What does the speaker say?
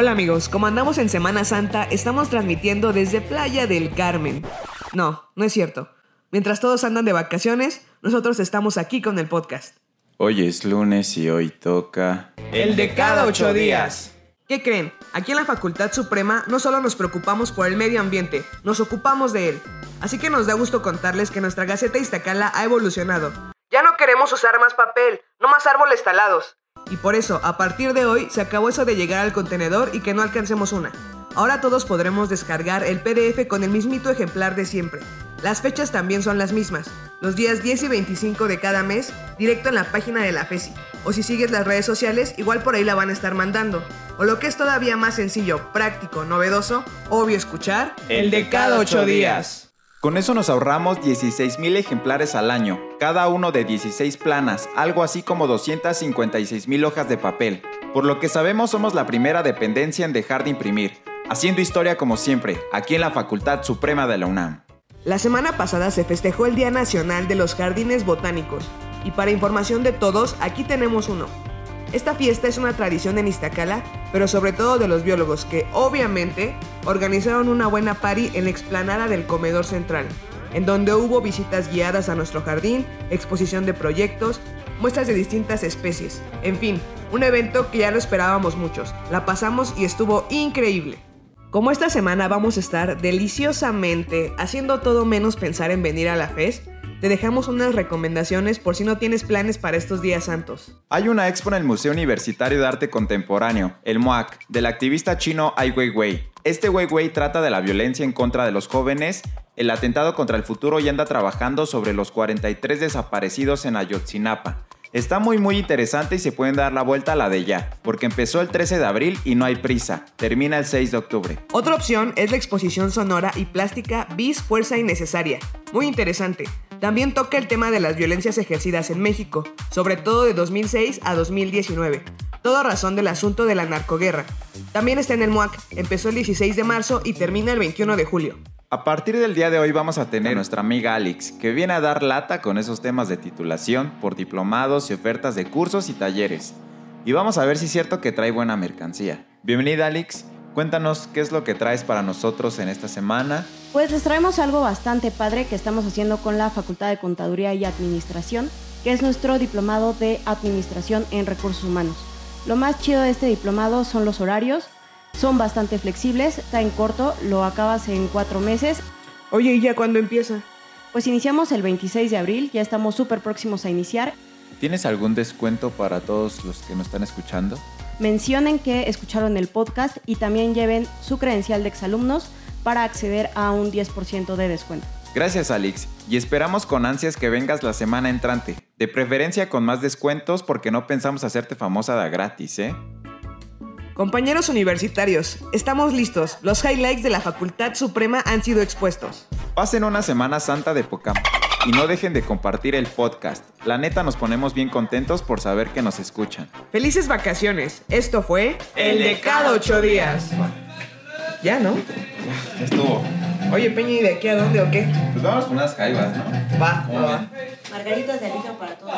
Hola amigos, como andamos en Semana Santa, estamos transmitiendo desde Playa del Carmen. No, no es cierto. Mientras todos andan de vacaciones, nosotros estamos aquí con el podcast. Hoy es lunes y hoy toca... El de cada ocho días. ¿Qué creen? Aquí en la Facultad Suprema no solo nos preocupamos por el medio ambiente, nos ocupamos de él. Así que nos da gusto contarles que nuestra Gaceta Iztacala ha evolucionado. Ya no queremos usar más papel, no más árboles talados. Y por eso, a partir de hoy, se acabó eso de llegar al contenedor y que no alcancemos una. Ahora todos podremos descargar el PDF con el mismito ejemplar de siempre. Las fechas también son las mismas, los días 10 y 25 de cada mes, directo en la página de la FESI. O si sigues las redes sociales, igual por ahí la van a estar mandando. O lo que es todavía más sencillo, práctico, novedoso, obvio escuchar, el de cada ocho días. Con eso nos ahorramos 16.000 ejemplares al año, cada uno de 16 planas, algo así como 256.000 hojas de papel. Por lo que sabemos somos la primera dependencia en dejar de imprimir, haciendo historia como siempre, aquí en la Facultad Suprema de la UNAM. La semana pasada se festejó el Día Nacional de los Jardines Botánicos, y para información de todos, aquí tenemos uno. Esta fiesta es una tradición en Iztacala, pero sobre todo de los biólogos que, obviamente, organizaron una buena party en la explanada del comedor central, en donde hubo visitas guiadas a nuestro jardín, exposición de proyectos, muestras de distintas especies, en fin, un evento que ya lo esperábamos muchos. La pasamos y estuvo increíble. Como esta semana vamos a estar deliciosamente haciendo todo menos pensar en venir a la FES, te dejamos unas recomendaciones por si no tienes planes para estos días santos. Hay una expo en el Museo Universitario de Arte Contemporáneo, el MUAC, del activista chino Ai Weiwei. Este Weiwei trata de la violencia en contra de los jóvenes, el atentado contra el futuro y anda trabajando sobre los 43 desaparecidos en Ayotzinapa. Está muy muy interesante y se pueden dar la vuelta a la de ya, porque empezó el 13 de abril y no hay prisa, termina el 6 de octubre. Otra opción es la exposición sonora y plástica Bis Fuerza Innecesaria, muy interesante. También toca el tema de las violencias ejercidas en México, sobre todo de 2006 a 2019. Todo razón del asunto de la narcoguerra. También está en el MUAC, empezó el 16 de marzo y termina el 21 de julio. A partir del día de hoy vamos a tener a nuestra amiga Alex, que viene a dar lata con esos temas de titulación por diplomados y ofertas de cursos y talleres. Y vamos a ver si es cierto que trae buena mercancía. Bienvenida Alex, cuéntanos qué es lo que traes para nosotros en esta semana. Pues les traemos algo bastante padre que estamos haciendo con la Facultad de Contaduría y Administración, que es nuestro diplomado de Administración en Recursos Humanos. Lo más chido de este diplomado son los horarios, son bastante flexibles, está en corto, lo acabas en cuatro meses. Oye, ¿y ya cuándo empieza? Pues iniciamos el 26 de abril, ya estamos súper próximos a iniciar. ¿Tienes algún descuento para todos los que nos están escuchando? Mencionen que escucharon el podcast y también lleven su credencial de exalumnos para acceder a un 10% de descuento. Gracias Alex, y esperamos con ansias que vengas la semana entrante, de preferencia con más descuentos porque no pensamos hacerte famosa de gratis, ¿eh? Compañeros universitarios, estamos listos. Los highlights de la Facultad Suprema han sido expuestos. Pasen una Semana Santa de poca y no dejen de compartir el podcast. La neta nos ponemos bien contentos por saber que nos escuchan. Felices vacaciones. Esto fue El de cada ocho días. Ya, ¿no? Ya estuvo. Oye, Peña, ¿y de aquí a dónde o qué? Pues vamos con unas caibas, ¿no? Va, va, va. Margaritas de alito para todos.